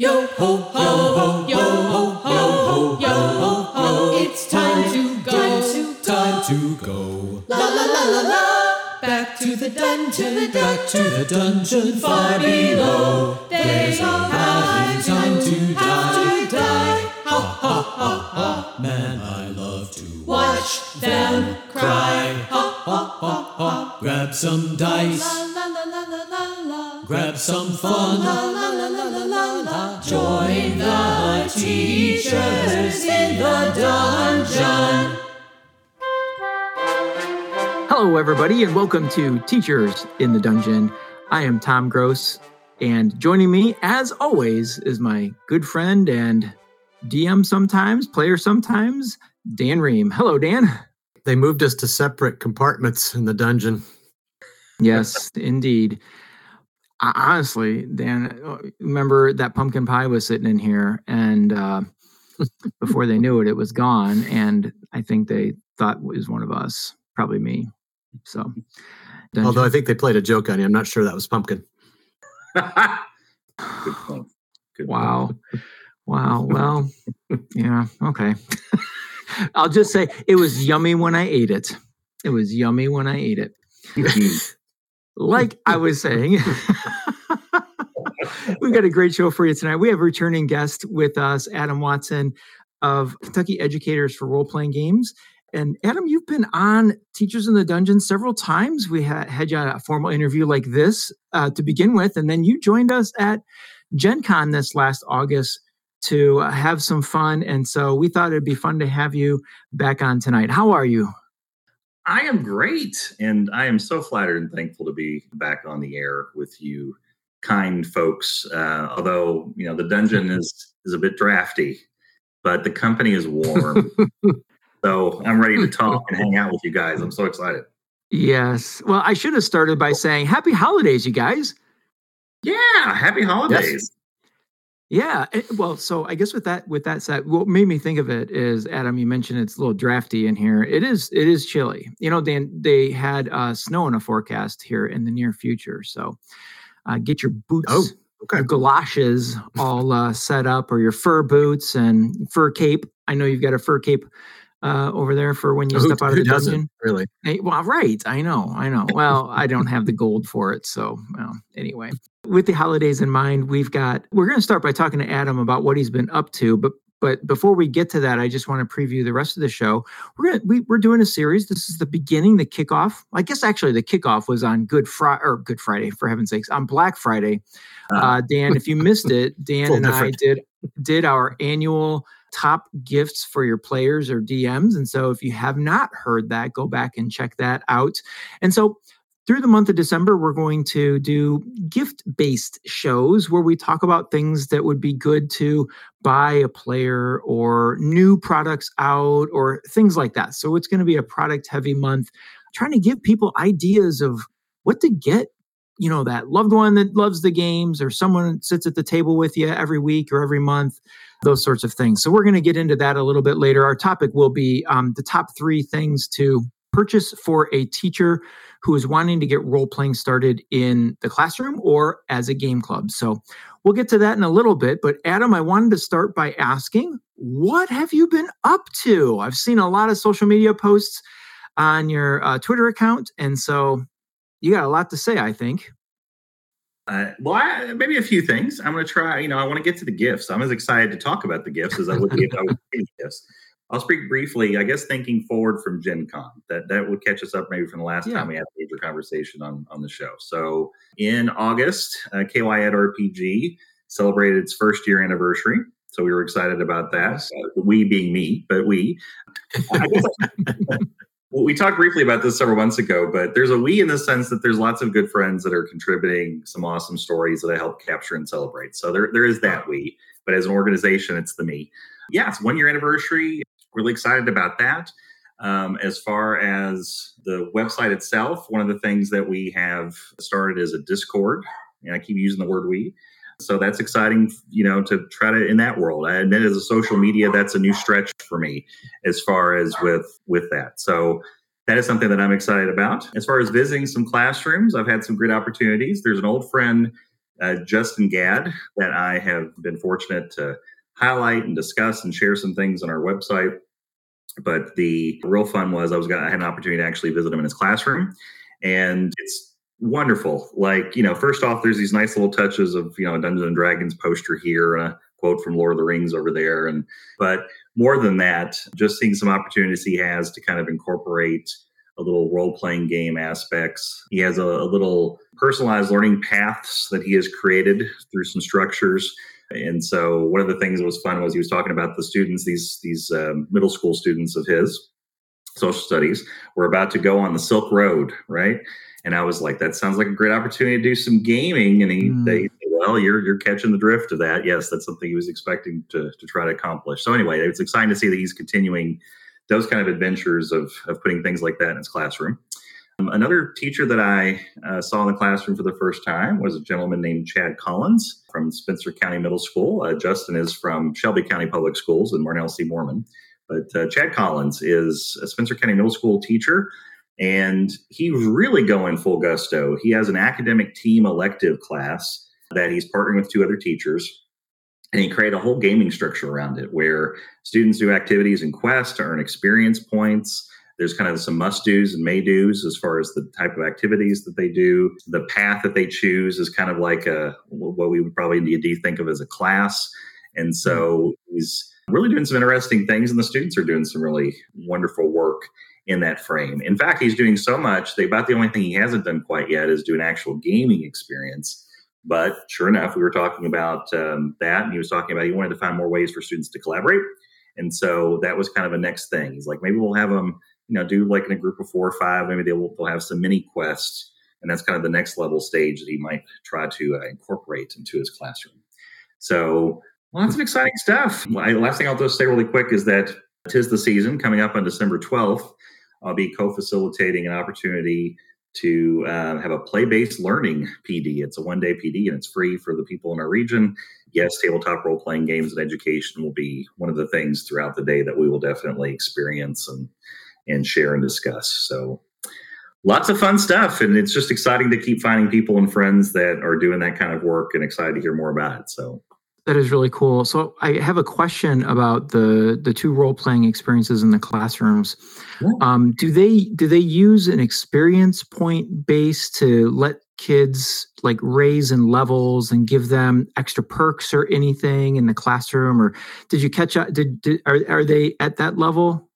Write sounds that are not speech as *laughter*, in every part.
Yo ho ho, yo ho ho, yo ho ho. It's time to go, Time to go. la la la la la. Back to the dungeon, Back to the dungeon far below. There's a having time to die. to die. Ha ha ha ha. Man, I love to Watch them cry. Ha ha ha ha. grab some dice, La la la la la la. Grab some fun. La la la la la la la. Join the teachers in the dungeon. Hello, everybody, and welcome to Teachers in the Dungeon. I am Tom Gross, and joining me, as always, is my good friend and DM sometimes, player sometimes, Dan Ream. Hello, Dan. They moved us to separate compartments in the dungeon. Yes, indeed. I- Honestly, Dan, uh, remember that pumpkin pie was sitting in here, and uh, *laughs* before they knew it, it was gone. And I think they thought it was one of us, probably me. So, Although I think they played a joke on you. I'm not sure that was Pumpkin. Good point. Good Wow. Wow. Well, yeah. Okay. *laughs* I'll just say it was yummy when I ate it. It was yummy when I ate it. Like I was saying, *laughs* we've got a great show for you tonight. We have a returning guest with us, Adam Watson of Kentucky Educators for Role Playing Games. And Adam, you've been on Teachers in the Dungeon several times. We had, had you on a formal interview like this uh, to begin with, and then you joined us at Gen Con this last August to uh, have some fun. And so we thought it'd be fun to have you back on tonight. How are you? I am great, and I am so flattered and thankful to be back on the air with you, kind folks. Uh, although you know the dungeon *laughs* is is a bit drafty, but the company is warm, *laughs* so I'm ready to talk and hang out with you guys. I'm so excited. Yes. Well, I should have started by saying happy holidays, you guys. Yeah, happy holidays. Yeah. eh, Well, so I guess with that with that said, what made me think of it is Adam, you mentioned it's a little drafty in here. It is it is chilly. You know, Dan, they had uh, snow in a forecast here in the near future. So uh, get your boots, Oh, okay. your galoshes *laughs* all uh, set up, or your fur boots and fur cape. I know you've got a fur cape uh, over there for when you Who, step out of the dungeon. really? Hey, well, right. I know. I know. Well, I don't have the gold for it. So, well, anyway, with the holidays in mind, we've got, we're going to start by talking to Adam about what he's been up to. But, but before we get to that, I just want to preview the rest of the show. We're going to, we, we're doing a series. This is the beginning, the kickoff. I guess actually the kickoff was on Good Friday or Good Friday, for heaven's sakes, on Black Friday. Uh, Dan, if you missed it, *laughs* Dan and I did, did our annual top gifts for your players or DMs. And so if you have not heard that, go back and check that out. And so through the month of December, we're going to do gift based shows where we talk about things that would be good to buy a player or new products out or things like that. So it's going to be a product heavy month, trying to give people ideas of what to get. You know, that loved one that loves the games or someone sits at the table with you every week or every month those sorts of things. So we're going to get into that a little bit later. Our topic will be um, the top three things to purchase for a teacher who is wanting to get role playing started in the classroom or as a game club. So we'll get to that in a little bit. But Adam, I wanted to start by asking, what have you been up to? I've seen a lot of social media posts on your uh, Twitter account, and so you got a lot to say. I think. Uh, well, I, maybe a few things. I'm going to try. You know, I want to get to the gifts. I'm as excited to talk about the gifts as I would be if I was *laughs* gifts. I'll speak briefly. I guess thinking forward from Gen Con, that that would catch us up maybe from the last Yeah. time we had a major conversation on on the show. So in August, uh, KY at RPG celebrated its first year anniversary. So we were excited about that. Uh, we being me, but we. *laughs* I guess well, we talked briefly about this several months ago, but there's a we in the sense that there's lots of good friends that are contributing some awesome stories that I help capture and celebrate. So there, there is that we, but as an organization, it's the me. Yeah, it's one year anniversary. Really excited about that. Um, as far as the website itself, one of the things that we have started is a Discord, and I keep using the word we. So that's exciting, you know, to try to in that world. I admit as a social media, that's a new stretch for me as far as with with that. So that is something that I'm excited about. As far as visiting some classrooms, I've had some great opportunities. There's an old friend uh, Justin Gadd that I have been fortunate to highlight and discuss and share some things on our website. But the real fun was I was I had an opportunity to actually visit him in his classroom, and it's wonderful. Like you know, first off, there's these nice little touches of you know a Dungeons and Dragons poster here a quote from Lord of the Rings over there, and but more than that, just seeing some opportunities he has to kind of incorporate a little role playing game aspects. He has a, a, little personalized learning paths that he has created through some structures and so one of the things that was fun was he was talking about the students, these these um, middle school students of his, social studies, We're about to go on the Silk Road, right? And I was like, that sounds like a great opportunity to do some gaming. And he, mm. they, well, you're you're catching the drift of that. Yes, that's something he was expecting to to try to accomplish. So anyway, it's exciting to see that he's continuing those kind of adventures of of putting things like that in his classroom. Um, another teacher that I uh, saw in the classroom for the first time was a gentleman named Chad Collins from Spencer County Middle School. Uh, Justin is from Shelby County Public Schools in Marnell C. Moorman. But uh, Chad Collins is a Spencer County Middle School teacher, and he's really going full gusto. He has an academic team elective class that he's partnering with two other teachers. And he created a whole gaming structure around it where students do activities and quests to earn experience points there's kind of some must do's and may do's as far as the type of activities that they do. The path that they choose is kind of like a what we would probably need to think of as a class. And so he's really doing some interesting things, and the students are doing some really wonderful work in that frame. In fact, he's doing so much that about the only thing he hasn't done quite yet is do an actual gaming experience. But sure enough, we were talking about um, that, and he was talking about he wanted to find more ways for students to collaborate. And so that was kind of a next thing. He's like, maybe we'll have them you know do like in a group of four or five maybe they'll, they'll have some mini quests and that's kind of the next level stage that he might try to uh, incorporate into his classroom so lots of exciting stuff last thing i'll just say really quick is that tis the season coming up on december 12th i'll be co-facilitating an opportunity to uh, have a play-based learning pd it's a one-day pd and it's free for the people in our region yes tabletop role-playing games and education will be one of the things throughout the day that we will definitely experience and and share and discuss. So lots of fun stuff. And it's just exciting to keep finding people and friends that are doing that kind of work and excited to hear more about it. So that is really cool. So I have a question about the the two role playing experiences in the classrooms. Yeah. Um, do they do they use an experience point base to let kids like raise in levels and give them extra perks or anything in the classroom? Or did you catch up? Did, did are are they at that level?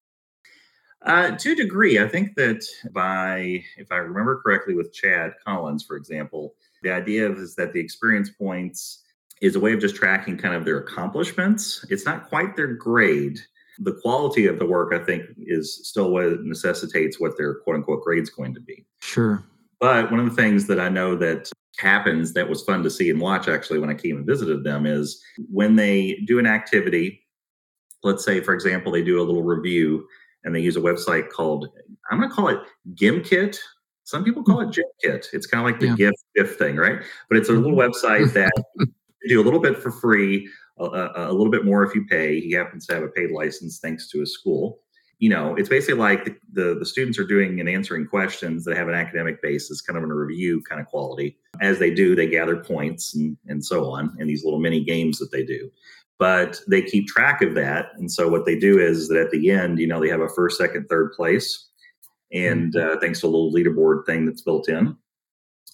Uh, to a degree, I think that by, if I remember correctly, with Chad Collins, for example, the idea is that the experience points is a way of just tracking kind of their accomplishments. It's not quite their grade. The quality of the work, I think, is still what necessitates what their quote unquote grade is going to be. Sure. But one of the things that I know that happens that was fun to see and watch actually when I came and visited them is when they do an activity, let's say, for example, they do a little review and they use a website called I'm going to call it GimKit. Some people call it GimKit. It's kind of like the yeah. GIF GIF thing, right? But it's a little mm-hmm. website that *laughs* do a little bit for free, a, a, little bit more if you pay. He happens to have a paid license thanks to his school. You know, it's basically like the, the, the students are doing and answering questions that have an academic basis, kind of in a review kind of quality. As they do, they gather points and, and so on in these little mini games that they do but they keep track of that. And so what they do is that at the end, you know, they have a first, second, third place, and mm-hmm. uh, thanks to a little leaderboard thing that's built in.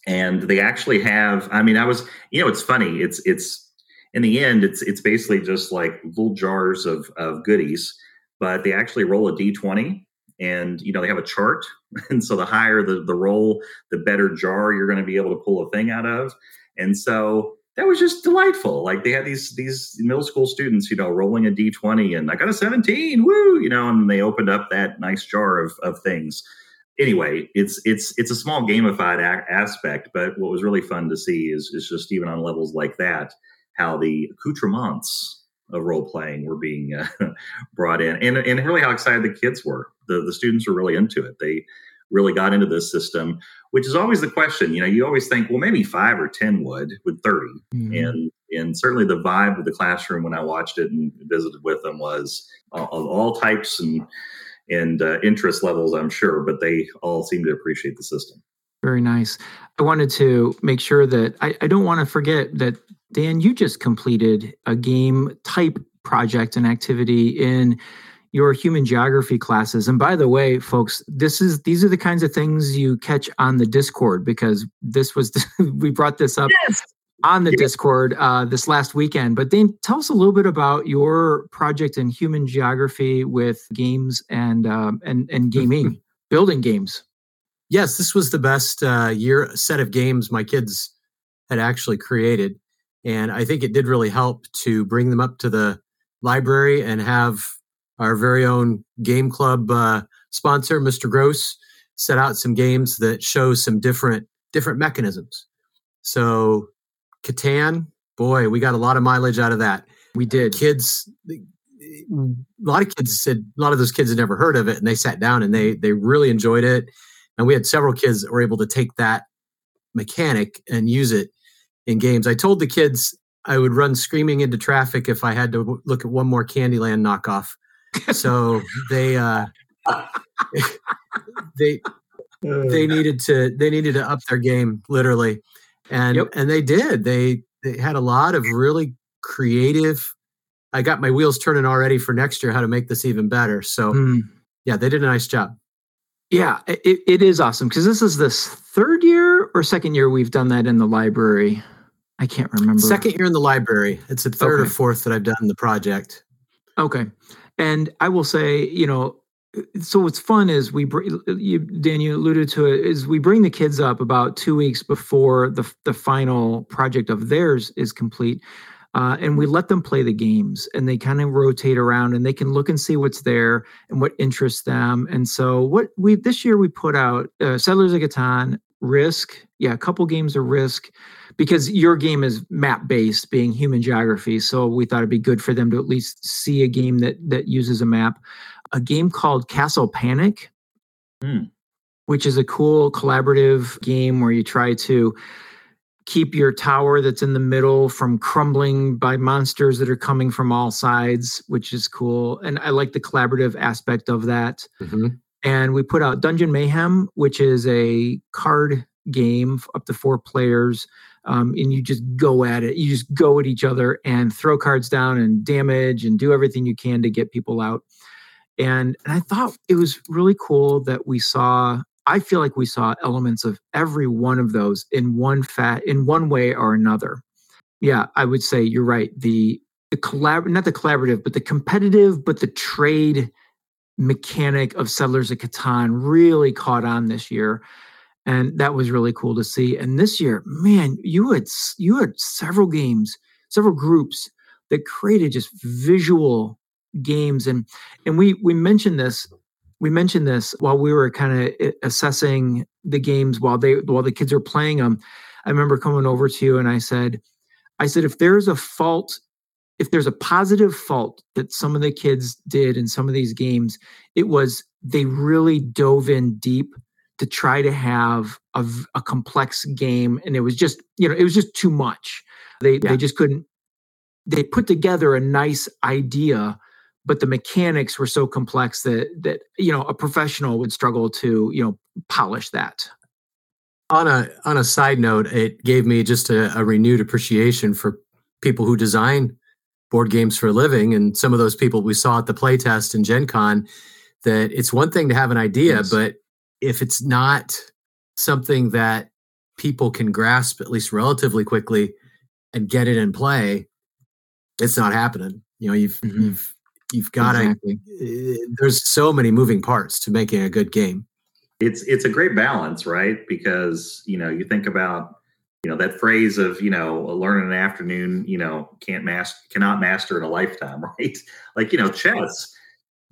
And they actually have. I mean, I was, you know, it's funny. It's it's in the end, it's it's basically just like little jars of of goodies, but they actually roll a d twenty, and you know they have a chart, *laughs* and so the higher the the roll, the better jar you're going to be able to pull a thing out of. And so that was just delightful. Like they had these these middle school students, you know, rolling a D twenty, and I got a seventeen, woo, you know, and they opened up that nice jar of of things. Anyway, it's it's it's a small gamified a- aspect, but what was really fun to see is is just even on levels like that, how the accoutrements of role playing were being uh, *laughs* brought in, and and really how excited the kids were. The the students were really into it. They really got into this system, which is always the question. You know, you always think, well, maybe five or 10 would, with 30. Mm-hmm. And and certainly the vibe of the classroom when I watched it and visited with them was uh, of all types and and uh, interest levels, I'm sure, but they all seem to appreciate the system. Very nice. I wanted to make sure that I, I don't want to forget that Dan, you just completed a game type project and activity in your human geography classes. And by the way, folks, this is these are the kinds of things you catch on the Discord because this was the, *laughs* we brought this up Yes. On the Discord uh, this last weekend. But Dan, tell us a little bit about your project in human geography with games and um, and and *laughs* gaming, building games. Yes, this was the best uh, year set of games my kids had actually created, and I think it did really help to bring them up to the library and have our very own game club uh, sponsor, Mr. Gross, set out some games that show some different different mechanisms. So, Catan, boy, we got a lot of mileage out of that. We did. Kids, a lot of kids said a lot of those kids had never heard of it, and they sat down and they they really enjoyed it. And we had several kids that were able to take that mechanic and use it in games. I told the kids I would run screaming into traffic if I had to look at one more Candyland knockoff. So *laughs* they uh, *laughs* they they needed to they needed to up their game literally, and Yep. and they did. They they had a lot of really creative. I got my wheels turning already for next year how to make this even better. So Mm. yeah, they did a nice job. Yeah, it, it is awesome because this is this third year or second year we've done that in the library. I can't remember. Second year in the library. It's the third or fourth that I've done the project. Okay. And I will say, you know, so what's fun is we bring you Dan you alluded to it is we bring the kids up about two weeks before the the final project of theirs is complete. Uh, and we let them play the games and they kind of rotate around and they can look and see what's there and what interests them. And so what we this year we put out uh, Settlers of Catan, Risk, yeah, a couple games of Risk, because your game is map based, being human geography. So we thought it'd be good for them to at least see a game that that uses a map. A game called Castle Panic, Hmm. which is a cool collaborative game where you try to keep your tower that's in the middle from crumbling by monsters that are coming from all sides, which is cool. And I like the collaborative aspect of that Mhm. and we put out Dungeon Mayhem, which is a card game up to four players. Um, and you just go at it. You just go at each other and throw cards down and damage and do everything you can to get people out. And, and I thought it was really cool that we saw. I feel like we saw elements of every one of those in one fat in one way or another. Yeah, I would say you're right. The the collab not the collaborative, but the competitive, but the trade mechanic of Settlers of Catan really caught on this year, and that was really cool to see. And this year, man, you had you had several games, several groups that created just visual games, and and we we mentioned this. We mentioned this while we were kind of eh, assessing the games while they while the kids were playing them. I remember coming over to you and I said, I said, if there's a fault if there's a positive fault that some of the kids did in some of these games, it was they really dove in deep to try to have a complex game, and it was just you know it was just too much. They Yeah. they just couldn't. They put together a nice idea, but the mechanics were so complex that that you know a professional would struggle to you know polish that. On a on a side note, it gave me just a, a renewed appreciation for people who design board games for a living, and some of those people we saw at the playtest and Gen Con. That it's one thing to have an idea, Yes. but if it's not something that people can grasp at least relatively quickly and get it in play, it's not happening. You know, you've Mhm. you've you've got to. Exactly. there's so many moving parts to making a good game. it's it's a great balance, right? Because you know you think about you know that phrase of you know learn in an afternoon, you know can't master cannot master in a lifetime, *laughs* right? Like you know chess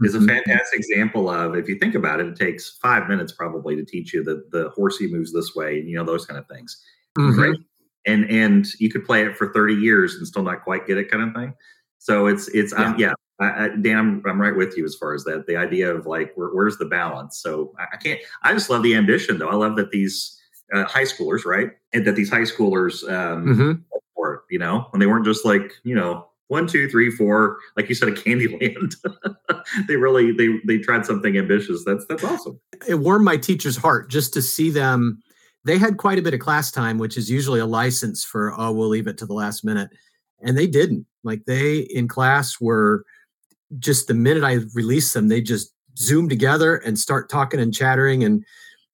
is a Mhm. fantastic example of if you think about it, it takes five minutes probably to teach you that the horsey moves this way, and you know those kind of things, Mhm. right? And and you could play it for thirty years and still not quite get it, kind of thing. So it's it's um, yeah. I, I, Dan, I'm, I'm right with you as far as that. The idea of like, where, where's the balance? So I, I can't. I just love the ambition, though. I love that these uh, high schoolers, right, and that these high schoolers um, Mhm. for it, you know, and they weren't just like, you know, one, two, three, four, like you said, a Candyland. *laughs* they really they they tried something ambitious. That's that's awesome. it warmed my teacher's heart just to see them they had quite a bit of class time, which is usually a license for, oh, we'll leave it to the last minute. And they didn't. Like they in class were just the minute I released them, they just zoom together and start talking and chattering and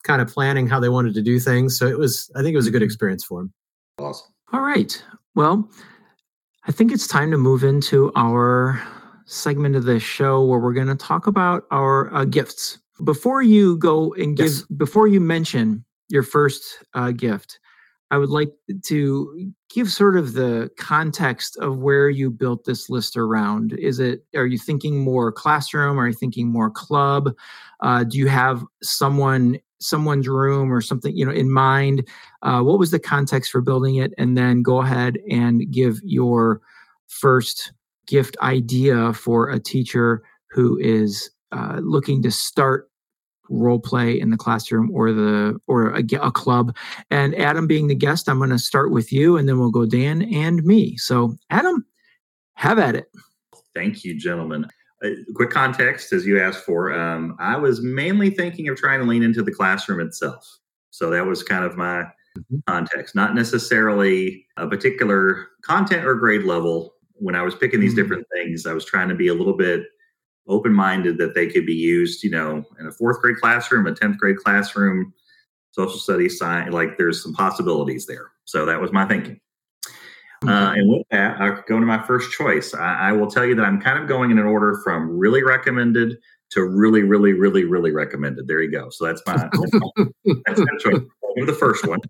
kind of planning how they wanted to do things. So it was, I think it was a good experience for them. Awesome. All right. Well, I think it's time to move into our segment of the show where we're going to talk about our uh, gifts. Before you go and give, Yes. before you mention your first uh, gift, I would like to give sort of the context of where you built this list around. Is it, are you thinking more classroom? Are you thinking more club? Uh, do you have someone, someone's room or something, you know, in mind? Uh, what was the context for building it? And then go ahead and give your first gift idea for a teacher who is uh, looking to start role play in the classroom or the or a, a club and adam being the guest i'm going to start with you and then we'll go dan and me so adam have at it Thank you, gentlemen. Uh, quick context, as you asked for, um, I was mainly thinking of trying to lean into the classroom itself. So that was kind of my Mhm. context, not necessarily a particular content or grade level. When I was picking these Mhm. different things, I was trying to be a little bit open minded that they could be used, you know, in a fourth grade classroom, a 10th grade classroom, social studies, science, like there's some possibilities there. So that was my thinking. Uh, and with that, I go to my first choice. I, I will tell you that I'm kind of going in an order from really recommended to really, really, really, really recommended. There you go. So that's my that's my, that's my choice. *laughs* I'll go to the first one.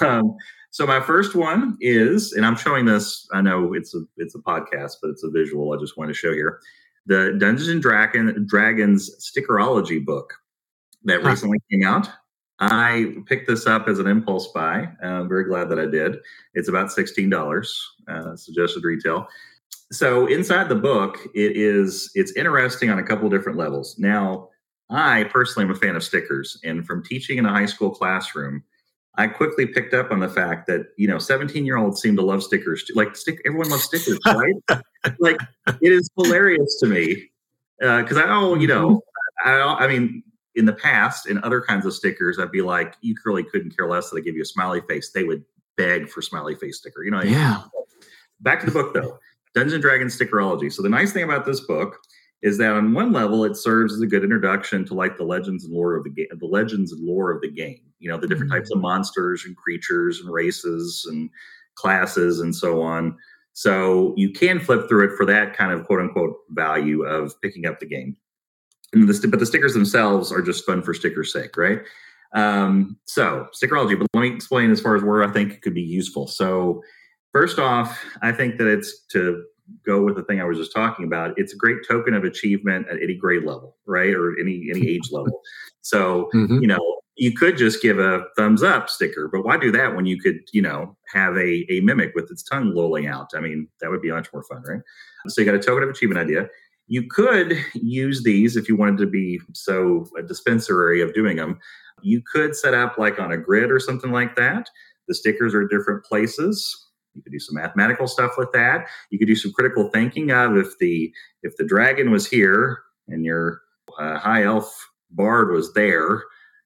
Um, so my first one is, and I'm showing this. I know it's a it's a podcast, but it's a visual. I just want to show here the Dungeons and Dragon Dragons stickerology book that Huh. recently came out. I picked this up as an impulse buy. I'm very glad that I did. It's about sixteen dollars, uh, suggested retail. So inside the book, it is it's interesting on a couple different levels. Now, I personally am a fan of stickers, and from teaching in a high school classroom, I quickly picked up on the fact that you know 17 year olds seem to love stickers. too. Like stick, everyone loves stickers, *laughs* right? like it is hilarious to me uh, because I oh you know mm-hmm. I I mean in the past in other kinds of stickers I'd be like you really couldn't care less that I give you a smiley face. They would beg for smiley face sticker. You know yeah back to the book though dungeons and dragons stickerology so the nice thing about this book is that on one level it serves as a good introduction to like the legends and lore of the game the legends and lore of the game you know the different types of monsters and creatures and races and classes and so on. So you can flip through it for that kind of quote unquote value of picking up the game. And the, but the stickers themselves are just fun for stickers sake right? Um, so stickerology but let me explain as far as where i think it could be useful. So First off, I think that it's to go with the thing I was just talking about. It's a great token of achievement at any grade level, right, or any any age level. *laughs* So Mhm. you know, you could just give a thumbs up sticker, but why do that when you could, you know, have a a mimic with its tongue lolling out? I mean, that would be much more fun, right? So you got a token of achievement idea. You could use these if you wanted to be so a dispensary of doing them. You could set up like on a grid or something like that. The stickers are different places. You could do some mathematical stuff with that. You could do some critical thinking of if the if the dragon was here and your uh, high elf bard was there,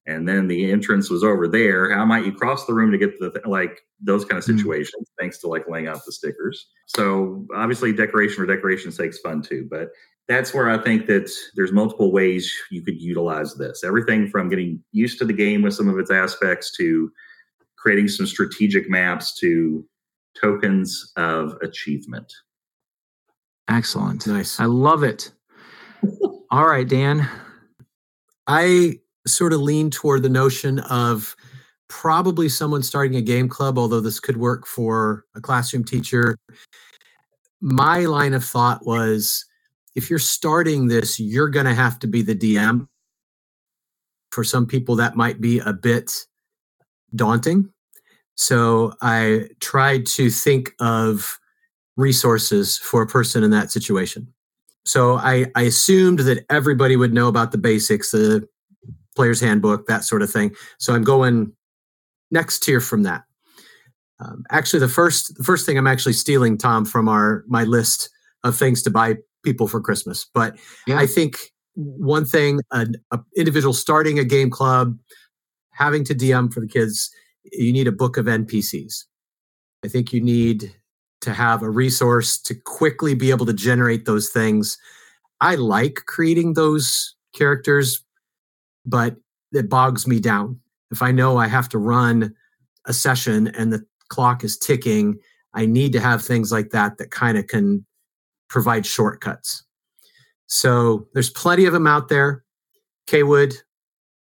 and then the entrance was over there. How might you cross the room to get to the th- like those kind of Mm. situations? Thanks to like laying out the stickers. So obviously, decoration for decoration's sake's fun too, but that's where I think that there's multiple ways you could utilize this. Everything from getting used to the game with some of its aspects to creating some strategic maps to tokens of achievement. excellent Nice. i love it *laughs* all right dan I sort of lean toward the notion of probably someone starting a game club, although this could work for a classroom teacher. My line of thought was if you're starting this, you're going to have to be the DM. For some people, that might be a bit daunting. So I tried to think of resources for a person in that situation. So I, I assumed that everybody would know about the basics, the player's handbook, that sort of thing. So I'm going next tier from that. Um, actually, the first the first thing I'm actually stealing, Tom, from our my list of things to buy people for Christmas. But Yeah. I think one thing, an a individual starting a game club, having to DM for the kids, you need a book of NPCs. I think you need to have a resource to quickly be able to generate those things. I like creating those characters, but it bogs me down. If I know I have to run a session and the clock is ticking, I need to have things like that that kind of can provide shortcuts. So there's plenty of them out there. Kwood,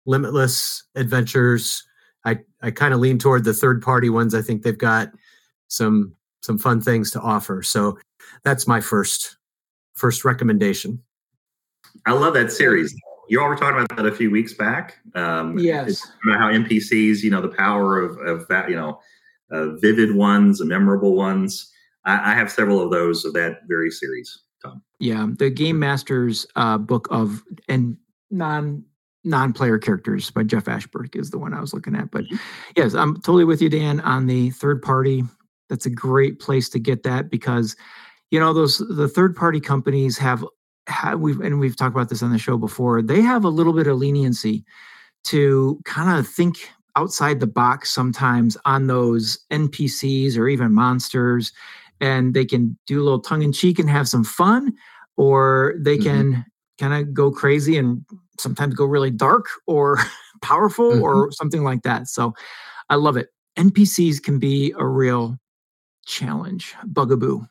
Limitless Adventures. I, I kind of lean toward the third party ones. I think they've got some some fun things to offer. So that's my first first recommendation. I love that series. You all were talking about that a few weeks back. Um, Yes. about how NPCs, you know, the power of, of that, you know, uh, vivid ones and memorable ones. I, I have several of those of that very series. Tom. Yeah, the Game Masters uh, book of and non non player characters by Jeff Ashworth is the one I was looking at. But yes, I'm totally with you, Dan, on the third party. That's a great place to get that because you know those the third party companies have, have we've and we've talked about this on the show before. They have a little bit of leniency to kind of think outside the box sometimes on those NPCs or even monsters and they can do a little tongue in cheek and have some fun, or they Mhm. can kind of go crazy and sometimes go really dark or *laughs* powerful mm-hmm. or something like that. So I love it. NPCs can be a real challenge, bugaboo.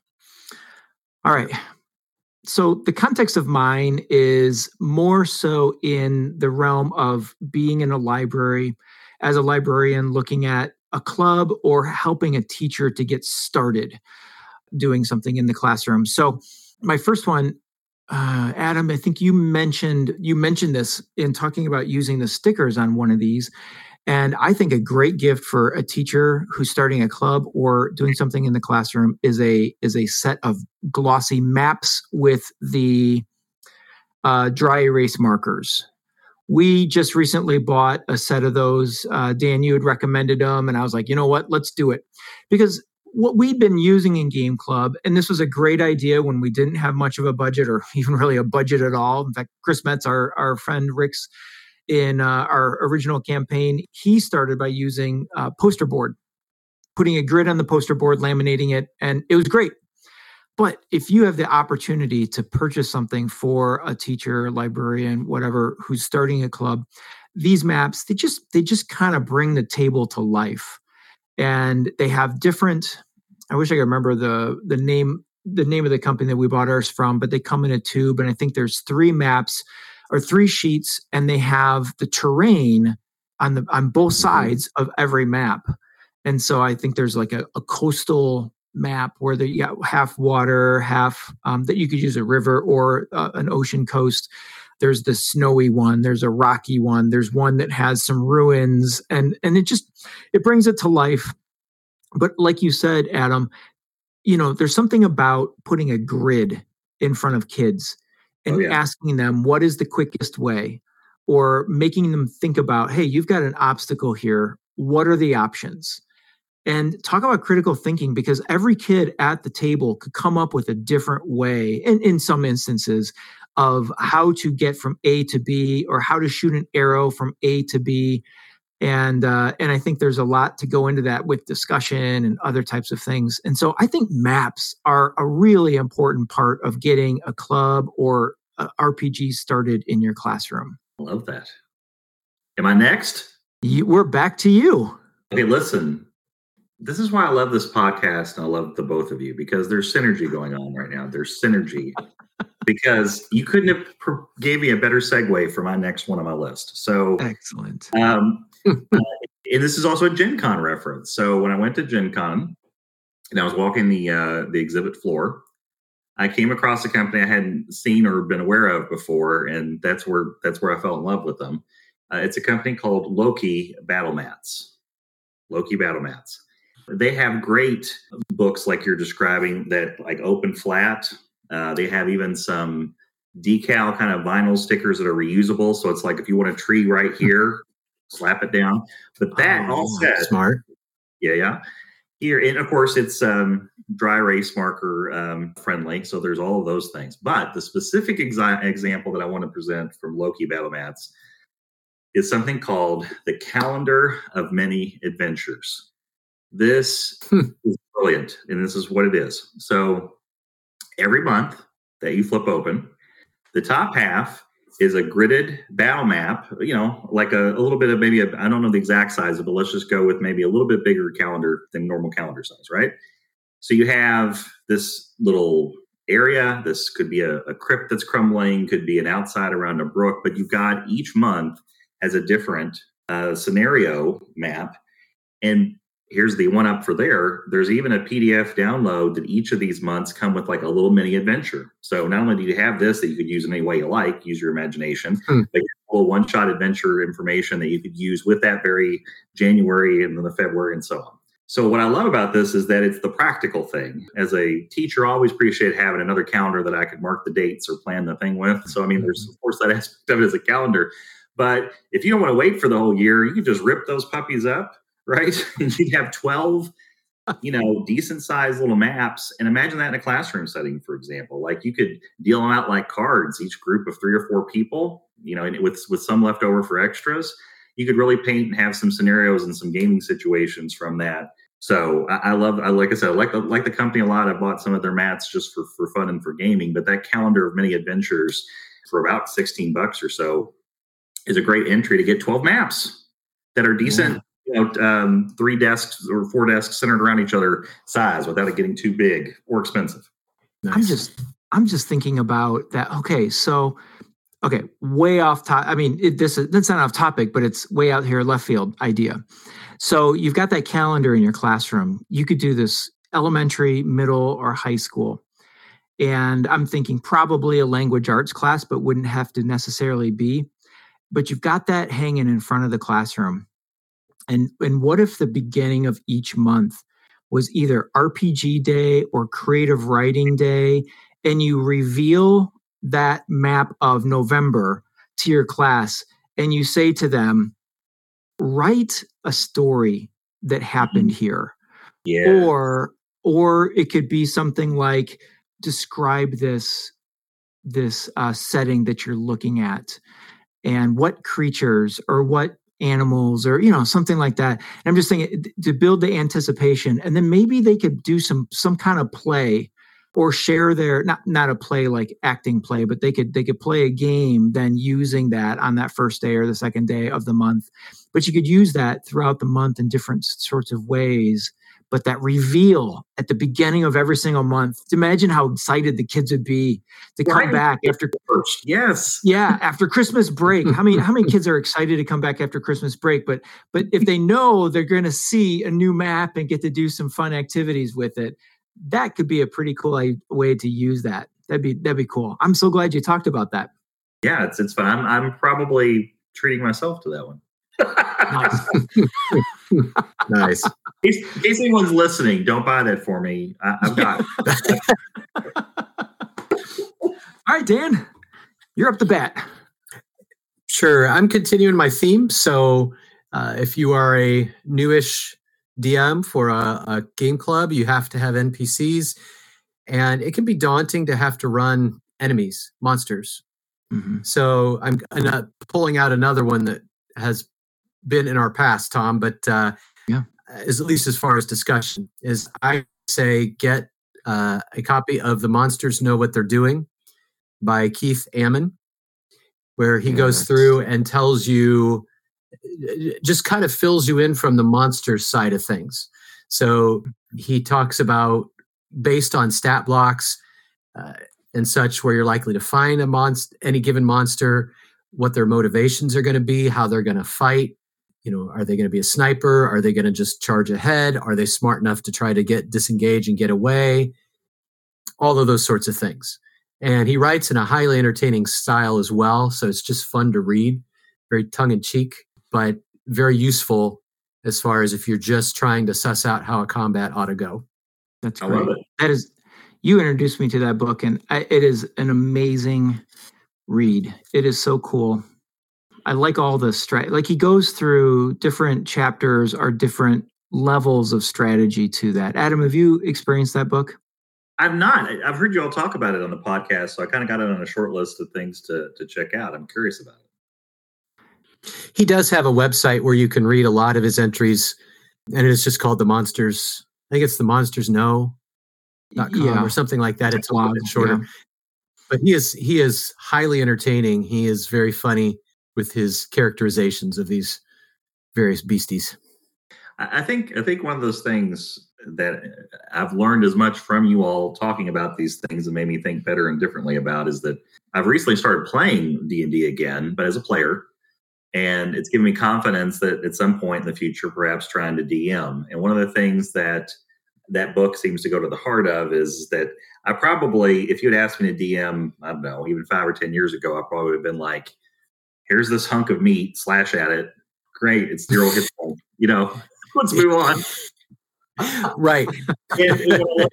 All right. So the context of mine is more so in the realm of being in a library as a librarian looking at a club or helping a teacher to get started doing something in the classroom. So my first one, uh, Adam, I think you mentioned you mentioned this in talking about using the stickers on one of these, and I think a great gift for a teacher who's starting a club or doing something in the classroom is a is a set of glossy maps with the uh, dry erase markers. We just recently bought a set of those. Uh, Dan, you had recommended them, and I was like, you know what, let's do it because what we'd been using in Game Club, and this was a great idea when we didn't have much of a budget or *laughs* even really a budget at all. In fact, Chris Metz, our, our friend Rick's in uh, our original campaign, he started by using uh, poster board, putting a grid on the poster board, laminating it, and it was great. But if you have the opportunity to purchase something for a teacher, librarian, whatever, who's starting a club, these maps they just they just kind of bring the table to life and they have different i wish i could remember the the name the name of the company that we bought ours from but they come in a tube and i think there's three maps or three sheets and they have the terrain on the on both sides of every map. And so i think there's like a, a coastal map where the you got half water half um, that you could use a river or uh, an ocean coast there's the snowy one there's a rocky one there's one that has some ruins and and it just it brings it to life. But like you said adam you know there's something about putting a grid in front of kids and Oh, yeah. asking them what is the quickest way or making them think about hey you've got an obstacle here. What are the options? And talk about critical thinking because every kid at the table could come up with a different way in, in some instances of how to get from A to B or how to shoot an arrow from A to B. And uh, and I think there's a lot to go into that with discussion and other types of things. And so I think maps are a really important part of getting a club or a RPG started in your classroom. I love that. Am I next? You, we're back to you. Okay, listen. This is why I love this podcast and I love the both of you because there's synergy going on right now. There's synergy because you couldn't have gave me a better segue for my next one on my list. So, Excellent. um, *laughs* uh, and this is also a Gen Con reference. So when I went to Gen Con and I was walking the uh, the exhibit floor, I came across a company I hadn't seen or been aware of before, and that's where that's where I fell in love with them. Uh, it's a company called Loke Battle Mats. Loke Battle Mats. They have great books like you're describing that like open flat. Uh, they have even some decal kind of vinyl stickers that are reusable. So it's like if you want a tree right here, slap it down. But that all Oh, said, smart. yeah, yeah. Here, and of course, it's um, dry erase marker um, friendly. So there's all of those things. But the specific exa- example that I want to present from Loke Battle Mats is something called the Calendar of Many Adventures. This Hmm. is brilliant, and this is what it is. So every month that you flip open, the top half is a gridded battle map, you know, like a, a little bit of maybe, I don't know the exact size, but let's just go with maybe a little bit bigger calendar than normal calendar size, right? So you have this little area. This could be a, a crypt that's crumbling, could be an outside around a brook, but you've got each month has a different uh, scenario map. And here's the one up for there. There's even a PDF download that each of these months come with like a little mini adventure. So not only do you have this that you could use in any way you like, use your imagination, Hmm. but you have a little one shot adventure information that you could use with that very January and then the February and so on. So what I love about this is that it's the practical thing. As a teacher, I always appreciate having another calendar that I could mark the dates or plan the thing with. So I mean, there's of course that *laughs* aspect of it as a calendar. But if you don't want to wait for the whole year, you can just rip those puppies up, right? *laughs* and you'd have 12, you know, decent sized little maps. And imagine that in a classroom setting, for example. Like you could deal them out like cards, each group of three or four people, you know, and with with some left over for extras. You could really paint and have some scenarios and some gaming situations from that. So I, I love, I like I said, I like the like the company a lot. I bought some of their mats just for for fun and for gaming. But that calendar of many adventures for about sixteen bucks or so is a great entry to get twelve maps that are decent. You know, um, three desks or four desks centered around each other size without it getting too big or expensive. I'm just I'm just thinking about that. Okay, so okay, way off top. I mean, it, this is that's not off topic, but it's way out here left field idea. So you've got that calendar in your classroom. You could do this elementary, middle, or high school. And I'm thinking probably a language arts class, but wouldn't have to necessarily be. But you've got that hanging in front of the classroom. And and what if the beginning of each month was either RPG day or creative writing day and you reveal that map of November to your class and you say to them, write a story that happened here. Yeah. Or or it could be something like describe this this uh, setting that you're looking at and what creatures or what animals or you know something like that. And i'm just thinking to build the anticipation and then maybe they could do some some kind of play or share their not not a play like acting play but they could they could play a game then using that on that first day or the second day of the month. But you could use that throughout the month in different sorts of ways but that reveal at the beginning of every single month imagine how excited the kids would be to come Right. back after First, yes. yeah after christmas break how many how many *laughs* kids are excited to come back after christmas break but but if they know they're going to see a new map and get to do some fun activities with it that could be a pretty cool way to use that that'd be that'd be cool i'm so glad you talked about that Yeah, it's it's fun. I'm I'm probably treating myself to that one. Nice *laughs* nice. In case, anyone's listening, don't buy that for me. I, I've got *laughs* all right dan you're up the bat Sure. I'm continuing my theme. So, uh, if you are a newish DM for a, a game club, you have to have NPCs, and it can be daunting to have to run enemies, monsters. Mhm. So, I'm, I'm not pulling out another one that has been in our past, Tom, but uh, Yeah. is at least as far as discussion is I say get uh, a copy of The Monsters Know What They're Doing by Keith Ammann, where he goes through and tells you, just kind of fills you in from the monsters side of things. So he talks about based on stat blocks uh, and such, where you're likely to find a monster, any given monster, what their motivations are going to be, how they're going to fight. You know, are they going to be a sniper? Are they going to just charge ahead? Are they smart enough to try to get disengage and get away? All of those sorts of things. And he writes in a highly entertaining style as well. So it's just fun to read, very tongue in cheek, but very useful as far as if you're just trying to suss out how a combat ought to go. that's I great love it. that is you introduced me to that book and I, it is an amazing read it is so cool i like all the strat like he goes through different chapters or different levels of strategy to that adam have you experienced that book I've not. I- I've heard you all talk about it on the podcast, so I kind of got it on a short list of things to to check out. I'm curious about it. He does have a website where you can read a lot of his entries, and it is just called the Monsters. I think it's the Monsters Know. Dot com Yeah. or something like that. It's a lot shorter. yeah. But he is he is highly entertaining. He is very funny with his characterizations of these various beasties. I think I think one of those things that I've learned as much from you all talking about these things and made me think better and differently about is that I've recently started playing D and D again, but as a player, and it's given me confidence that at some point in the future, perhaps trying to DM. And one of the things that that book seems to go to the heart of is that I probably, if you'd asked me to DM, I don't know, even five or ten years ago, I probably would have been like, "Here's this hunk of meat, slash at it. Great, it's zero hit point. You know, *laughs* let's move on." Right. *laughs* and, and what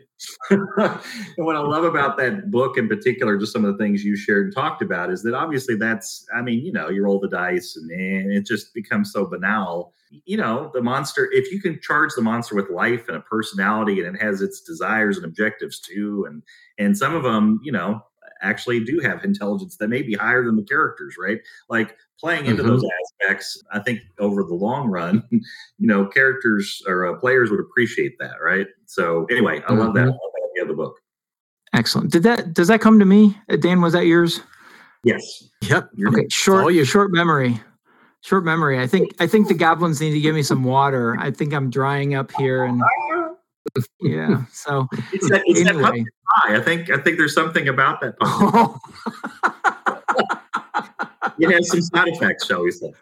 I love, *laughs* and what I love about that book in particular, just some of the things you shared and talked about, is that obviously that's, I mean, you know, you roll the dice and, and it just becomes so banal. You know, the monster, if you can charge the monster with life and a personality and it has its desires and objectives too, and and some of them, you know, actually do have intelligence that may be higher than the characters, right? Like playing into Mhm. those aspects, I think over the long run, *laughs* you know, characters or uh, players would appreciate that, right? So anyway, I love that. I Mhm. love that idea of the book. Excellent. Did that does that come to me? Uh, Dan, was that yours? Yes. Yep. You're Okay, short all you. short memory. Short memory. I think I think the goblins need to give me some water. I think I'm drying up here and yeah. *laughs* So It's that, it's anyway. pumpkin pie. I think I think there's something about that pumpkin. *laughs* It has some side effects, shall we say?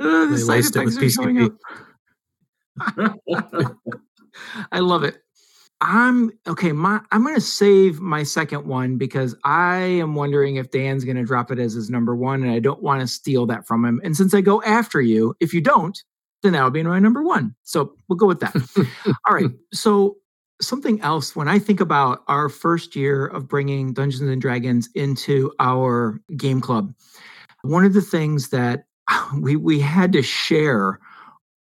Uh, the They side laced it effects with are showing PCP. up. *laughs* I love it. I'm okay. My I'm going to save my second one because I am wondering if Dan's going to drop it as his number one, and I don't want to steal that from him. And since I go after you, if you don't, then that would be my number one. So we'll go with that. *laughs* All right. So something else when I think about our first year of bringing Dungeons and Dragons into our game club, one of the things that *sighs* we we had to share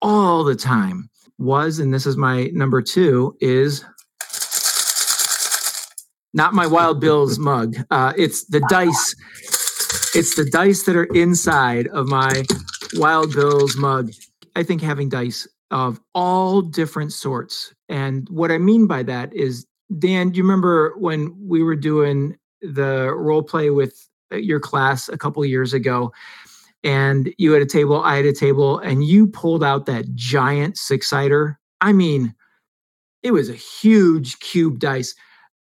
all the time was, and this is my number two, is not my Wild Bills *laughs* mug. Uh, it's the dice. It's the dice that are inside of my Wild Bills mug. I think having dice of all different sorts. And what I mean by that is, Dan, do you remember when we were doing the role play with uh, your class a couple years ago? And you had a table, I had a table, and you pulled out that giant six sider. I mean, it was a huge cube dice.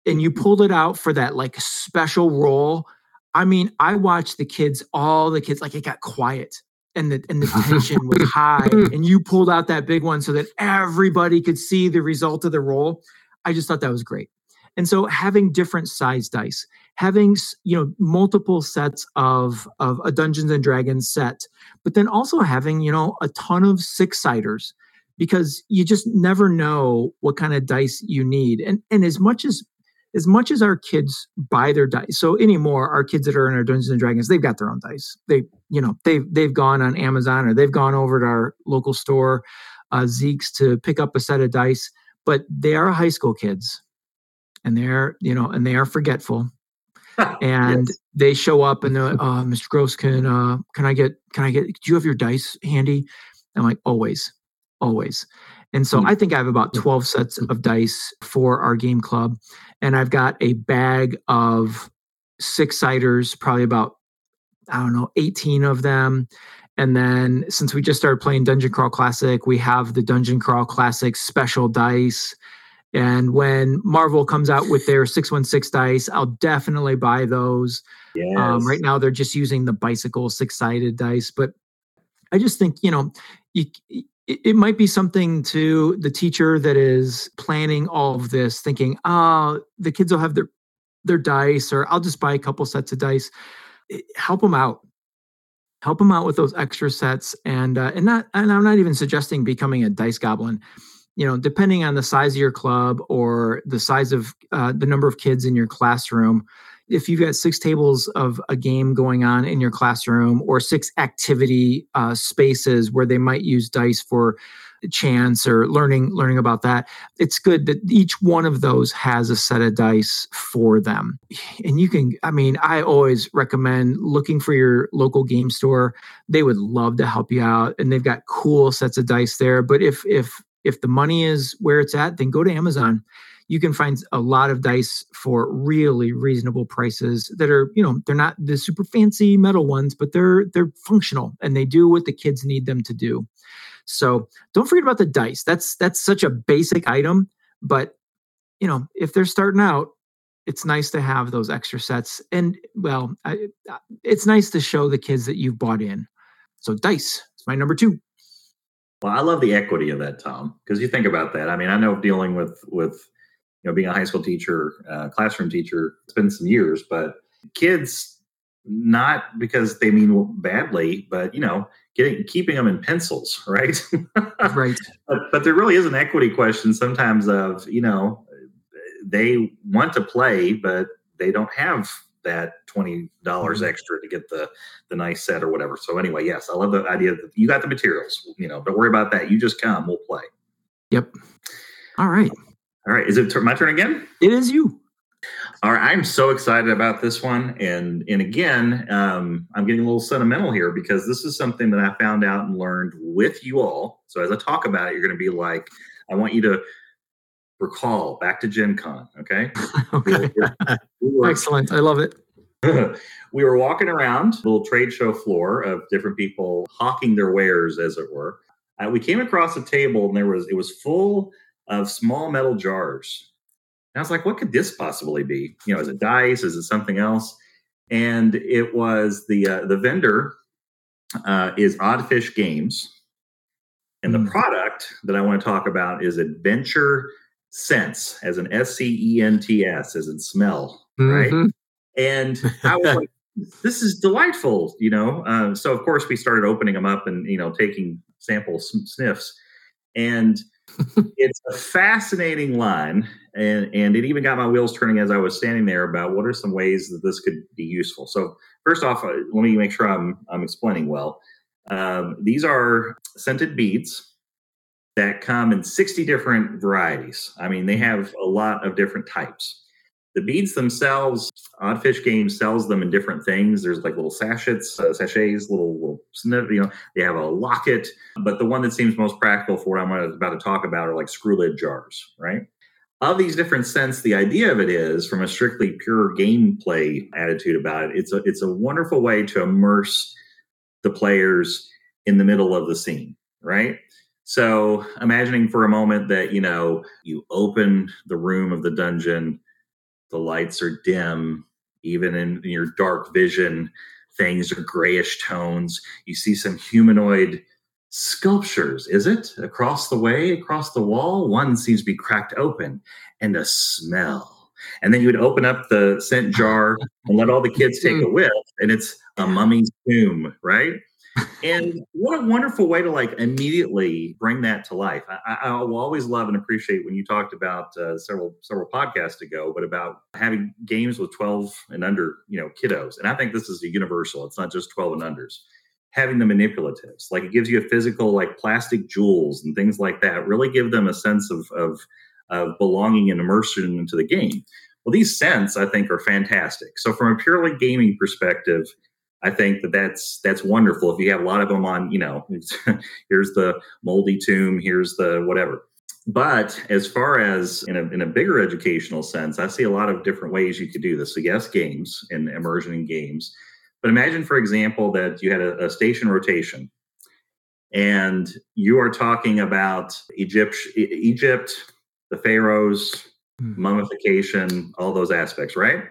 And you pulled it out for that like special roll. I mean, I watched the kids, all the kids, like it got quiet and the and the *laughs* tension was high. And you pulled out that big one so that everybody could see the result of the roll. I just thought that was great. And so having different size dice, having you know multiple sets of of a Dungeons and Dragons set, but then also having you know a ton of six siders because you just never know what kind of dice you need. And and as much as as much as our kids buy their dice, so anymore, our kids that are in our Dungeons and Dragons, they've got their own dice. They, you know, they've they've gone on Amazon or they've gone over to our local store, uh, Zeke's, to pick up a set of dice. But they are high school kids, and they're you know, and they are forgetful, *laughs* and Yes. they show up and they're, like, *laughs* uh, Mr. Gross, can uh, can I get can I get? Do you have your dice handy? I'm like, always, always. And so Hmm. I think I have about 12 sets of dice for our game club. And I've got a bag of six siders, probably about, I don't know, 18 of them. And then since we just started playing Dungeon Crawl Classic, we have the Dungeon Crawl Classic special dice. And when Marvel comes out with their 616 dice, I'll definitely buy those. Yes. Um, right now, they're just using the bicycle six sided dice, but I just think you know, you, it, might be something to the teacher that is planning all of this, thinking, "Oh, the kids will have their their dice, or I'll just buy a couple sets of dice." Help them out, help them out with those extra sets, and uh, and not and I'm not even suggesting becoming a dice goblin. You know, depending on the size of your club or the size of uh, the number of kids in your classroom, if you've got six tables of a game going on in your classroom or six activity uh, spaces where they might use dice for chance or learning learning about that it's good that each one of those has a set of dice for them. And you can i mean i always recommend looking for your local game store. They would love to help you out and they've got cool sets of dice there. But if if if the money is where it's at then go to amazon you can find a lot of dice for really reasonable prices that are you know they're not the super fancy metal ones but they're they're functional and they do what the kids need them to do. So don't forget about the dice. That's that's such a basic item but you know if they're starting out it's nice to have those extra sets and well I, it's nice to show the kids that you've bought in. So dice it's my number two. Well i love the equity of that tom because you think about that. I mean i know dealing with with you know, being a high school teacher, uh, classroom teacher, it's been some years, but kids, not because they mean badly, but you know, getting keeping them in pencils, *laughs* right? right. But, but there really is an equity question sometimes of you know, they want to play, but they don't have that twenty dollars mm-hmm. extra to get the the nice set or whatever. So anyway, yes, I love the idea that you got the materials. You know, don't worry about that. You just come, we'll play. Yep. All right. All right, is it my turn again? It is you. All right, I'm so excited about this one, and and again, um, I'm getting a little sentimental here because this is something that I found out and learned with you all. So as I talk about it, you're going to be like, I want you to recall back to Gen Con. Okay. *laughs* okay. We were, Excellent. I love it. *laughs* we were walking around the little trade show floor of different people hawking their wares, as it were. Uh, we came across a table, and there was it was full of small metal jars. And I was like, what could this possibly be? You know, is it dice? Is it something else? And it was the uh, the vendor uh, is Oddfish Games, and the mm. product that I want to talk about is Adventure Scents, as an S C E N T S, as in smell, mm-hmm. right? And *laughs* I was like, this is delightful, you know. Uh, so of course we started opening them up and you know taking sample sniffs, and it's a fascinating line, and and it even got my wheels turning as I was standing there about what are some ways that this could be useful. So first off, uh, let me make sure I'm I'm explaining well. Um, these are scented beads that come in 60 different varieties. I mean, they have a lot of different types. The beads themselves, Oddfish Games sells them in different things. There's like little sachets, uh, sachets, little, little snip, you know, they have a locket. But the one that seems most practical for what I'm about to talk about are like screw lid jars, right? Of these different scents, the idea of it is from a strictly pure gameplay attitude about it, it's a it's a wonderful way to immerse the players in the middle of the scene, right? So imagining for a moment that, you know, you open the room of the dungeon the lights are dim even in, your dark vision things are grayish tones. You see some humanoid sculptures is it? Across the way across the wall one seems to be cracked open and a smell. And then you would open up the scent jar and let all the kids take *laughs* hmm. a whiff and it's a mummy's tomb right and what a wonderful way to like immediately bring that to life. I, I will always love and appreciate when you talked about uh, several several podcasts ago, but about having games with 12 and under, you know, kiddos. And I think this is a universal. It's not just 12 and unders. Having the manipulatives, like it gives you a physical, like plastic jewels and things like that, really give them a sense of of, of belonging and immersion into the game. Well, these scents I think are fantastic. So from a purely gaming perspective I think that that's that's wonderful. If you have a lot of them on, you know, *laughs* here's the moldy tomb, here's the whatever. But as far as in a, in a bigger educational sense, I see a lot of different ways you could do this. So yes, games and immersion in games. But imagine, for example, that you had a, a station rotation, and you are talking about Egypt, Egypt, the pharaohs, mm. mummification, all those aspects, right?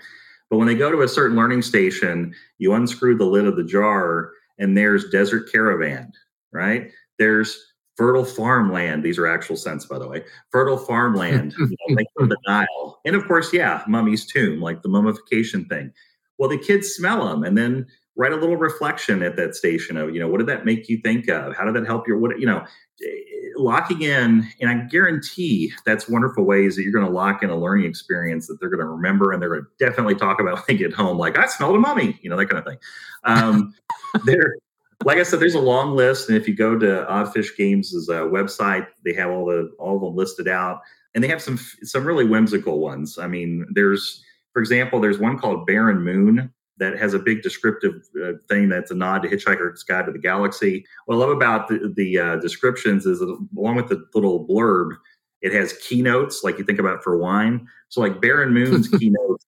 But when they go to a certain learning station, you unscrew the lid of the jar and there's desert caravan, right? There's fertile farmland. These are actual scents, by the way. Fertile farmland, you know, like the *laughs* Nile. And of course, yeah, mummy's tomb, like the mummification thing. Well, the kids smell them. And then write a little reflection at that station of you know what did that make you think of? How did that help your what you know locking in and i guarantee that's wonderful ways that you're going to lock in a learning experience that they're going to remember and they're going to definitely talk about when they get home like i smelled a mummy you know that kind of thing. Um, *laughs* there like i said there's a long list and if you go to oddfish games' uh, website they have all the all of them listed out and they have some some really whimsical ones. I mean there's for example there's one called barren moon that has a big descriptive uh, thing that's a nod to Hitchhiker's Guide to the Galaxy. What I love about the, the uh, descriptions is that along with the little blurb, it has keynotes like you think about for wine. So like Baron Moon's *laughs* keynotes,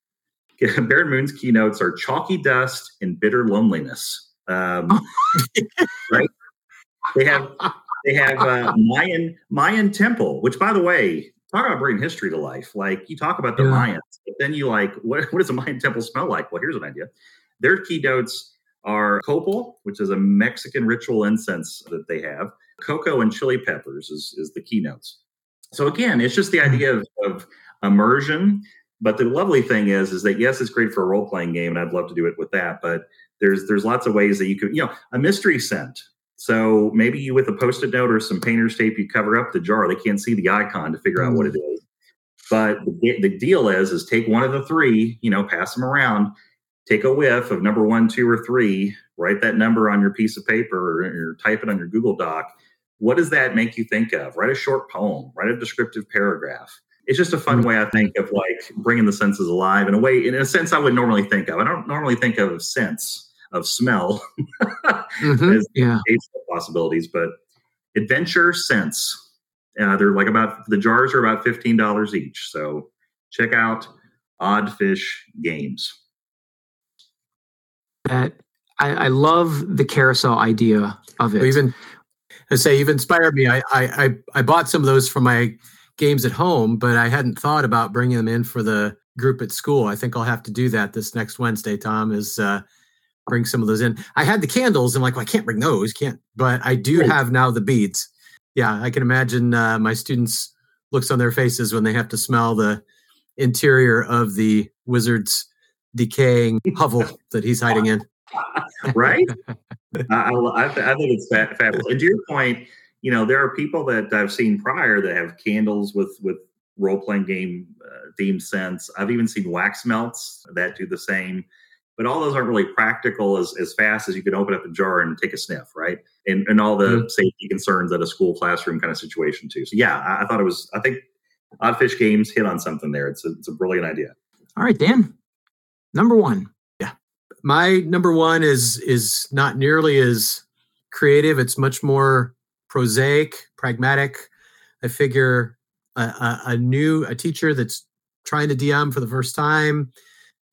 *laughs* Baron Moon's keynotes are chalky dust and bitter loneliness. Um, *laughs* right? They have they have uh, Mayan Mayan temple, which by the way, talk about bringing history to life. Like you talk about the yeah. Mayans, but then you like, *laughs* what, what does a Mayan temple smell like? Well, here's an idea. Their keynotes are copal, which is a Mexican ritual incense that they have. Cocoa and chili peppers is, is the keynotes. So again, it's just the hmm. idea of, of immersion. But the lovely thing is, is that yes, it's great for a role playing game, and I'd love to do it with that. But there's there's lots of ways that you could, you know, a mystery scent so maybe you with a post-it note or some painter's tape, you cover up the jar. They can't see the icon to figure out what it mm. is. But the, the deal is, is take one of the three, you know, pass them around, take a whiff of number one, two, or three, write that number on your piece of paper or, or type it on your Google Doc. What does that make you think of? Write a short poem, write a descriptive paragraph. It's just a fun mm. way, I think, of like bringing the senses alive in a way, in a sense I would normally think of. I don't normally think of sense of smell *laughs* mm-hmm. as yeah. possibilities, but adventure scents. Uh, they're like about the jars are about fifteen dollars each. So check out Oddfish Games. That I, I love the carousel idea of it. Even I say you've inspired me. I, I I bought some of those for my games at home, but I hadn't thought about bringing them in for the group at school. I think I'll have to do that this next Wednesday. Tom is uh, bring some of those in. I had the candles. I'm like, well, I can't bring those. Can't. But I do have now the beads. Yeah, I can imagine uh, my students' looks on their faces when they have to smell the interior of the wizard's decaying *laughs* hovel that he's hiding in. right? *laughs* I, I, I, think it's fabulous. And to your point, you know, there are people that I've seen prior that have candles with with role playing game uh, theme scents. I've even seen wax melts that do the same but all those aren't really practical as, as fast as you can open up a jar and take a sniff, right? And, and all the mm-hmm. safety concerns at a school classroom kind of situation too. So yeah, I, I, thought it was, I think Oddfish Games hit on something there. It's a, it's a brilliant idea. All right, Dan, number one. Yeah. My number one is, is not nearly as creative. It's much more prosaic, pragmatic. I figure a, a, a new, a teacher that's trying to DM for the first time,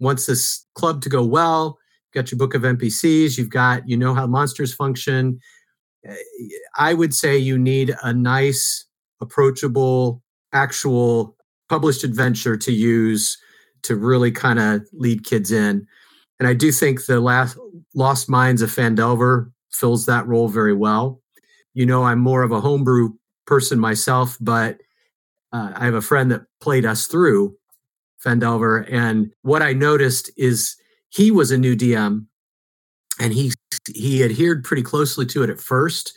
wants this club to go well. You've got your book of NPCs. You've got, you know how monsters function. Eh, I would say you need a nice, approachable, actual published adventure to use to really kind of lead kids in. And I do think the last Lost Mine of Phandelver fills that role very well. You know, I'm more of a homebrew person myself, but uh, I have a friend that played us through Phandelver. And what I noticed is he was a new DM and he he adhered pretty closely to it at first,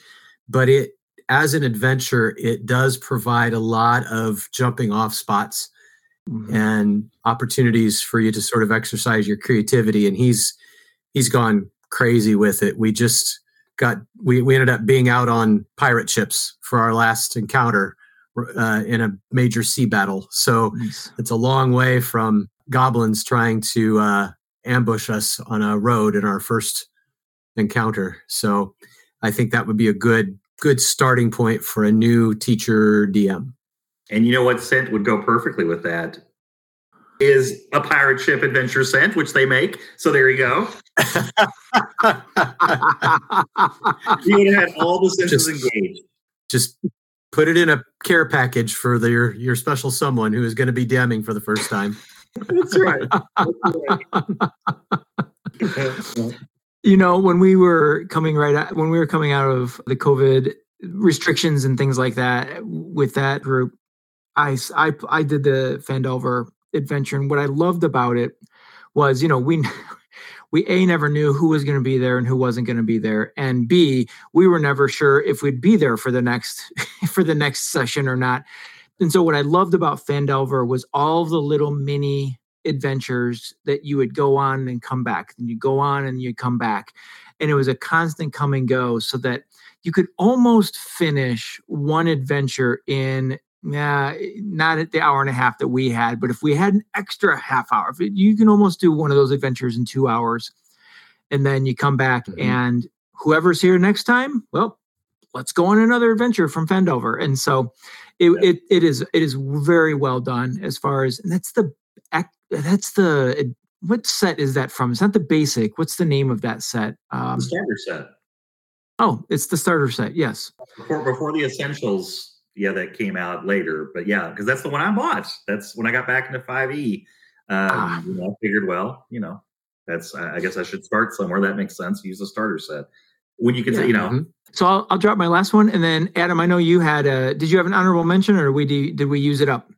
but it as an adventure, it does provide a lot of jumping off spots mm-hmm. and opportunities for you to sort of exercise your creativity. And he's he's gone crazy with it. We just got we, we ended up being out on pirate ships for our last encounter uh, in a major sea battle. So nice. it's a long way from goblins trying to uh, ambush us on a road in our first encounter. So I think that would be a good good starting point for a new teacher DM. And you know what scent would go perfectly with that is a pirate ship adventure scent, which they make. So there you go. *laughs* you would have had all the senses just, engaged. Just put it in a care package for the, your your special someone who is going to be damning for the first time. That's right. *laughs* you know, when we were coming right out, when we were coming out of the COVID restrictions and things like that with that group, I I I did the Phandelver adventure, and what I loved about it was, you know, we we a never knew who was going to be there and who wasn't going to be there and b we were never sure if we'd be there for the next *laughs* for the next session or not. And so what i loved about phandelver was all the little mini adventures that you would go on and come back and you go on and you come back. And it was a constant come and go so that you could almost finish one adventure in yeah, not at the hour and a half that we had, but if we had an extra half hour, it, you can almost do one of those adventures in two hours, and then you come back mm-hmm. and whoever's here next time, well, let's go on another adventure from Phandelver. And so, it, yeah. it it is it is very well done as far as and that's the that's the what set is that from? It's not the basic. What's the name of that set? Um, the starter set. Oh, it's the starter set. Yes. Before before the essentials yeah, that came out later. But yeah, because that's the one I bought. That's when I got back into 5e. Um, ah. you know, I figured, well, you know, that's I guess I should start somewhere. That makes sense. Use a starter set. When you can yeah. say, you know. Mm-hmm. So I'll, I'll drop my last one, and then Adam, I know you had a. Did you have an honorable mention, or we did we use it up?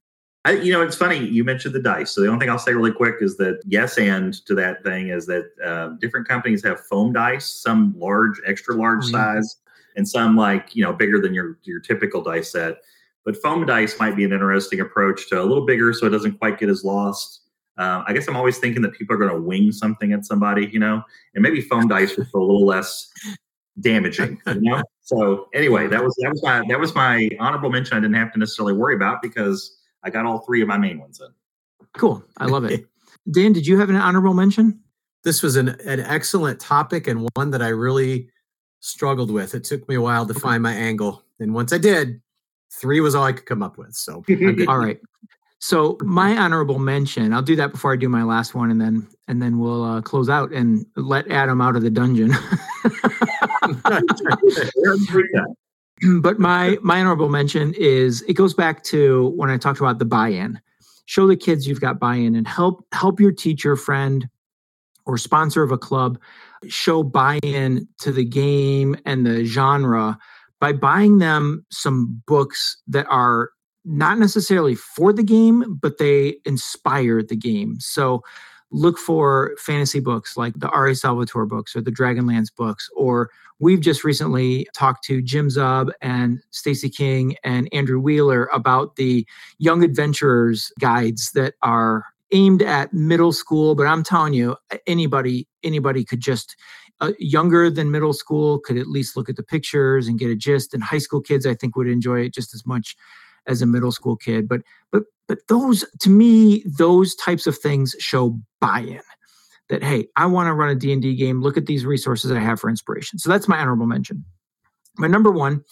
I, you know, it's funny you mentioned the dice. So the only thing I'll say really quick is that yes, and to that thing is that uh, different companies have foam dice, some large, extra large oh, size, and some like you know bigger than your your typical dice set. But foam dice might be an interesting approach to a little bigger, so it doesn't quite get as lost. Uh, I guess I'm always thinking that people are going to wing something at somebody, you know, and maybe foam dice would feel a little less damaging, you know. So anyway, that was that was my that was my honorable mention. I didn't have to necessarily worry about because I got all three of my main ones in. Cool, I love it. Dan, did you have an honorable mention? This was an, an excellent topic and one that I really struggled with. It took me a while to find my angle. And once I did, three was all I could come up with. So *laughs* all right. So my honorable mention, I'll do that before I do my last one, and then and then we'll uh, close out and let Adam out of the dungeon. *laughs* but my my honorable mention is it goes back to when I talked about the buy-in. Show the kids you've got buy-in and help help your teacher friend or sponsor of a club show buy-in to the game and the genre by buying them some books that are not necessarily for the game, but they inspire the game. So look for fantasy books like the R.A. Salvatore books or the Dragonlance books. Or we've just recently talked to Jim Zub and Stacy King and Andrew Wheeler about the Young Adventurers guides that are aimed at middle school but i'm telling you anybody anybody could just uh, younger than middle school could at least look at the pictures and get a gist and high school kids i think would enjoy it just as much as a middle school kid but but but those to me those types of things show buy-in that hey i want to run a d&d game look at these resources i have for inspiration. So that's my honorable mention. My number one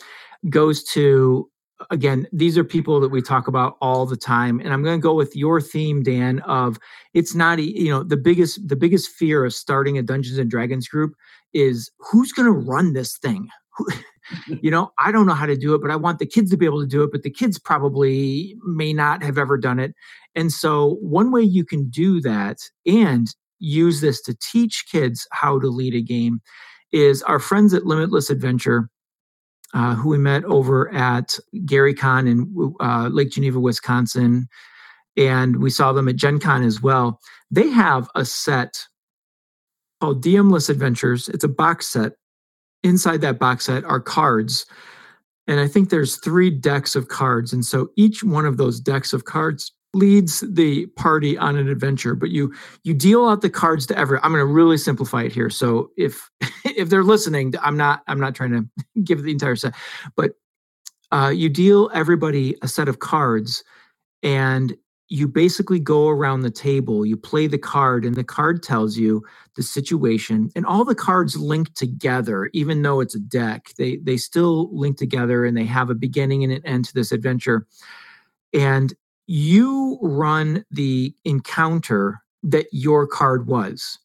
goes to again, these are people that we talk about all the time. And I'm going to go with your theme, Dan, of it's not, you know, the biggest, the biggest fear of starting a Dungeons and Dragons group is who's going to run this thing? *laughs* you know, I don't know how to do it, but I want the kids to be able to do it, but the kids probably may not have ever done it. And so one way you can do that and use this to teach kids how to lead a game is our friends at Limitless Adventure uh, who we met over at Gary Con in uh, Lake Geneva, Wisconsin. And we saw them at Gen Con as well. They have a set called DMless Adventures. It's a box set. Inside that box set are cards. And I think there's three decks of cards. And so each one of those decks of cards leads the party on an adventure but you you deal out the cards to every i'm going to really simplify it here. So if *laughs* if they're listening i'm not i'm not trying to *laughs* give the entire set but uh, you deal everybody a set of cards and you basically go around the table. You play the card and the card tells you the situation and all the cards link together even though it's a deck they they still link together and they have a beginning and an end to this adventure. And you run the encounter that your card was.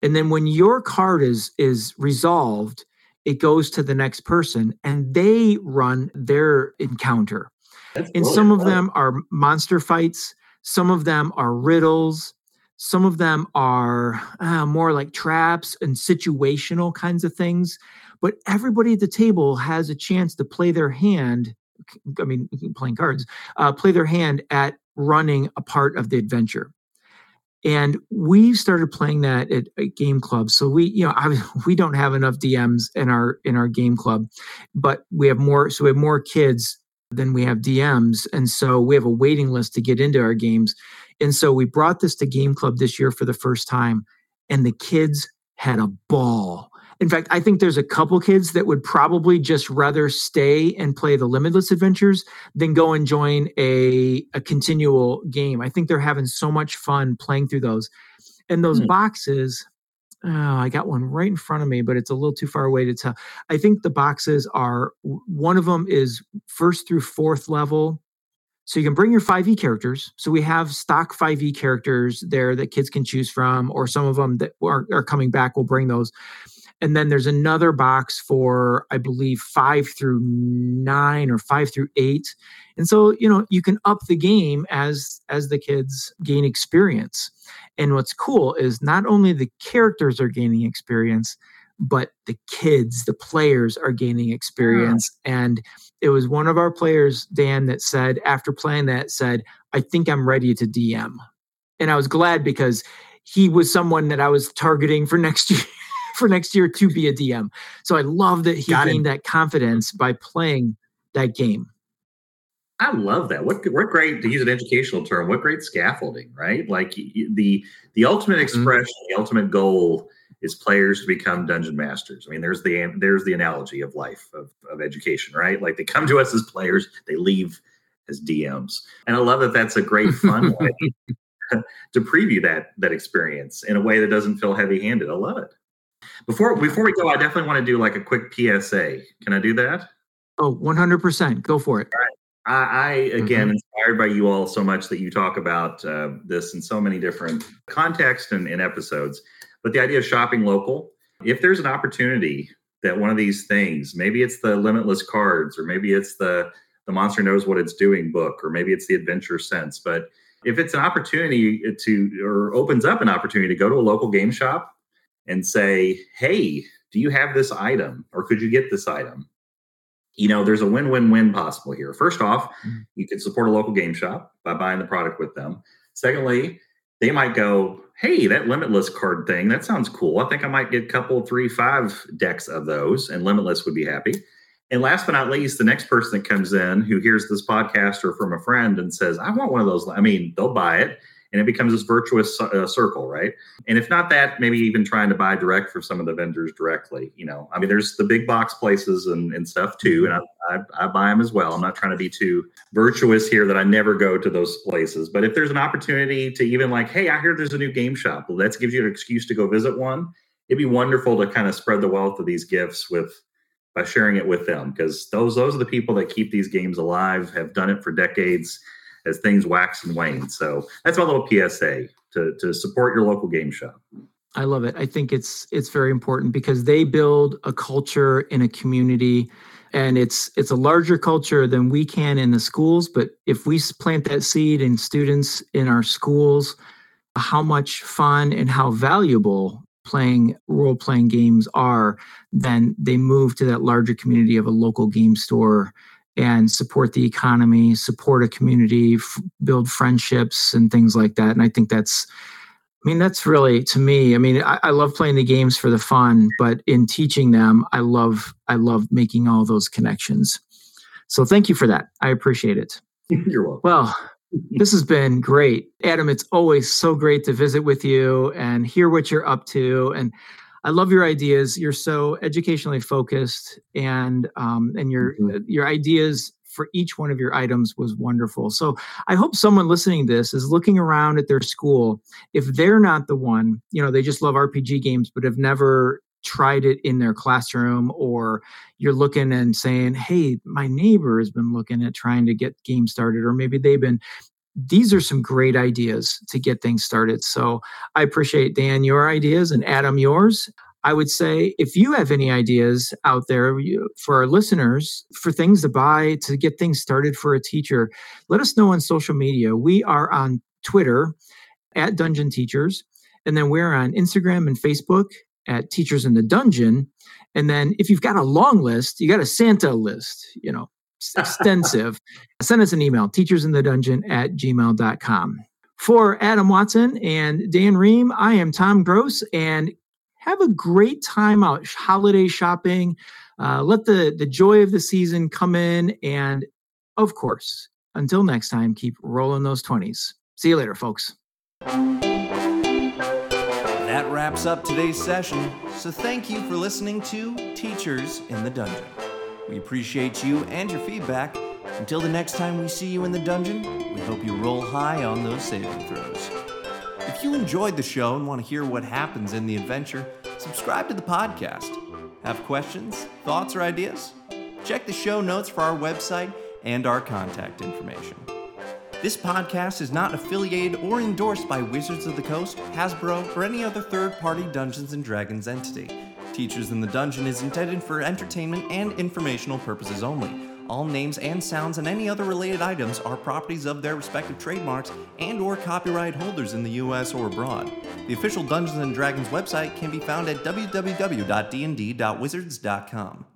And then when your card is is resolved it goes to the next person and they run their encounter. That's and some of them are monster fights some of them are riddles some of them are uh, more like traps and situational kinds of things but everybody at the table has a chance to play their hand I mean, playing cards, uh, play their hand at running a part of the adventure. and we started playing that at, game club. So we you know I, *laughs* we don't have enough dms in our in our game club but we have more so we have more kids than we have dms and so we have a waiting list to get into our games. And so we brought this to game club this year for the first time and the kids had a ball in fact, I think there's a couple kids that would probably just rather stay and play the limitless adventures than go and join a, a continual game. I think they're having so much fun playing through those. And those hmm. boxes, oh, I got one right in front of me, but it's a little too far away to tell. I think the boxes are one of them is first through fourth level. So you can bring your 5e characters. So we have stock 5e characters there that kids can choose from, or some of them that are, are coming back. We'll bring those and then there's another box for i believe five through nine or five through eight. And so you know you can up the game as as the kids gain experience. And what's cool is not only the characters are gaining experience but the kids the players are gaining mm. experience. Yeah. and it was one of our players dan that said after playing that said i think i'm ready to dm and i was glad because he was someone that i was targeting for *laughs* next year for next year to be a DM. So I love that he Got gained it. that confidence by playing that game. I love that. What what great to use an educational term. What great scaffolding, right? Like the the ultimate mm-hmm. expression, mm-hmm. the ultimate goal is players to become dungeon masters. I mean, there's the there's the analogy of life of, of education, right? Like they come to us as players, they leave as DMs, and I love that. That's a great fun *laughs* way *laughs* to preview that that experience in a way that doesn't feel heavy handed. I love it. Before before we go, I definitely want to do like a quick PSA. Can I do that? Oh, 100%. Go for it. Right. I, I again mm-hmm. inspired by you all so much that you talk about uh, this in so many different contexts and, and episodes. But the idea of shopping local, if there's an opportunity that one of these things, maybe it's the limitless cards, or maybe it's the the monster knows what it's doing book, or maybe it's the adventure scents. But if it's an opportunity to or opens up an opportunity to go to a local game shop and say, hey, do you have this item or could you get this item? You know, there's a win win win possible here. First off, mm-hmm. you can support a local game shop by buying the product with them. Secondly, they might go, hey, that limitless card thing, that sounds cool. I think I might get a couple, three, five decks of those, and limitless would be happy. And last but not least, the next person that comes in who hears this podcast or from a friend and says, I want one of those. I mean, they'll buy it and it becomes this virtuous uh, circle, right? And if not that, maybe even trying to buy direct for some of the vendors directly. You know, I mean, there's the big box places and, and stuff too, and I, I, I buy them as well. I'm not trying to be too virtuous here that I never go to those places, but if there's an opportunity to even like, hey, I hear there's a new game shop, well, that gives you an excuse to go visit one. It'd be wonderful to kind of spread the wealth of these gifts with by sharing it with them because those those are the people that keep these games alive, have done it for decades as things wax and wane. So that's my little PSA to, to support your local game shop. I love it. I think it's it's very important because they build a culture in a community and it's it's a larger culture than we can in the schools but if we plant that seed in students in our schools how much fun and how valuable playing role playing games are then they move to that larger community of a local game store and support the economy, support a community, f- build friendships and things like that. And I think that's, I mean, that's really to me. I mean, I, I, love playing the games for the fun, but in teaching them, I love, I love making all those connections. So thank you for that. I appreciate it. *laughs* You're welcome. Well, *laughs* this has been great, Adam. It's always so great to visit with you and hear what you're up to. And I love your ideas. You're so educationally focused, and um, and your mm-hmm. your ideas for each one of your items was wonderful. So I hope someone listening to this is looking around at their school. If they're not the one, you know, they just love RPG games, but have never tried it in their classroom, or you're looking and saying, "Hey, my neighbor has been looking at trying to get games started," or maybe they've been these are some great ideas to get things started. So I appreciate Dan your ideas and Adam yours. I would say if you have any ideas out there for our listeners for things to buy to get things started for a teacher, let us know on social media. We are on Twitter at Dungeon Teachers, and then we're on Instagram and Facebook at Teachers in the Dungeon. And then if you've got a long list, you got a Santa list, you know, extensive, send us an email, teachersinthedungeon at gmail.com. For Adam Watson and Dan Ream, I am Tom Gross, and have a great time out holiday shopping. Uh, let the the joy of the season come in, and of course, until next time, keep rolling those twenties. See you later, folks. That wraps up today's session, so thank you for listening to Teachers in the Dungeon. We appreciate you and your feedback. Until the next time we see you in the dungeon, we hope you roll high on those saving throws. If you enjoyed the show and want to hear what happens in the adventure, subscribe to the podcast. Have questions, thoughts, or ideas? Check the show notes for our website and our contact information. This podcast is not affiliated or endorsed by Wizards of the Coast, Hasbro, or any other third party Dungeons and Dragons entity. Teachers in the Dungeon is intended for entertainment and informational purposes only. All names and sounds and any other related items are properties of their respective trademarks and or copyright holders in the US or abroad. The official Dungeons and Dragons website can be found at www.dnd.wizards.com.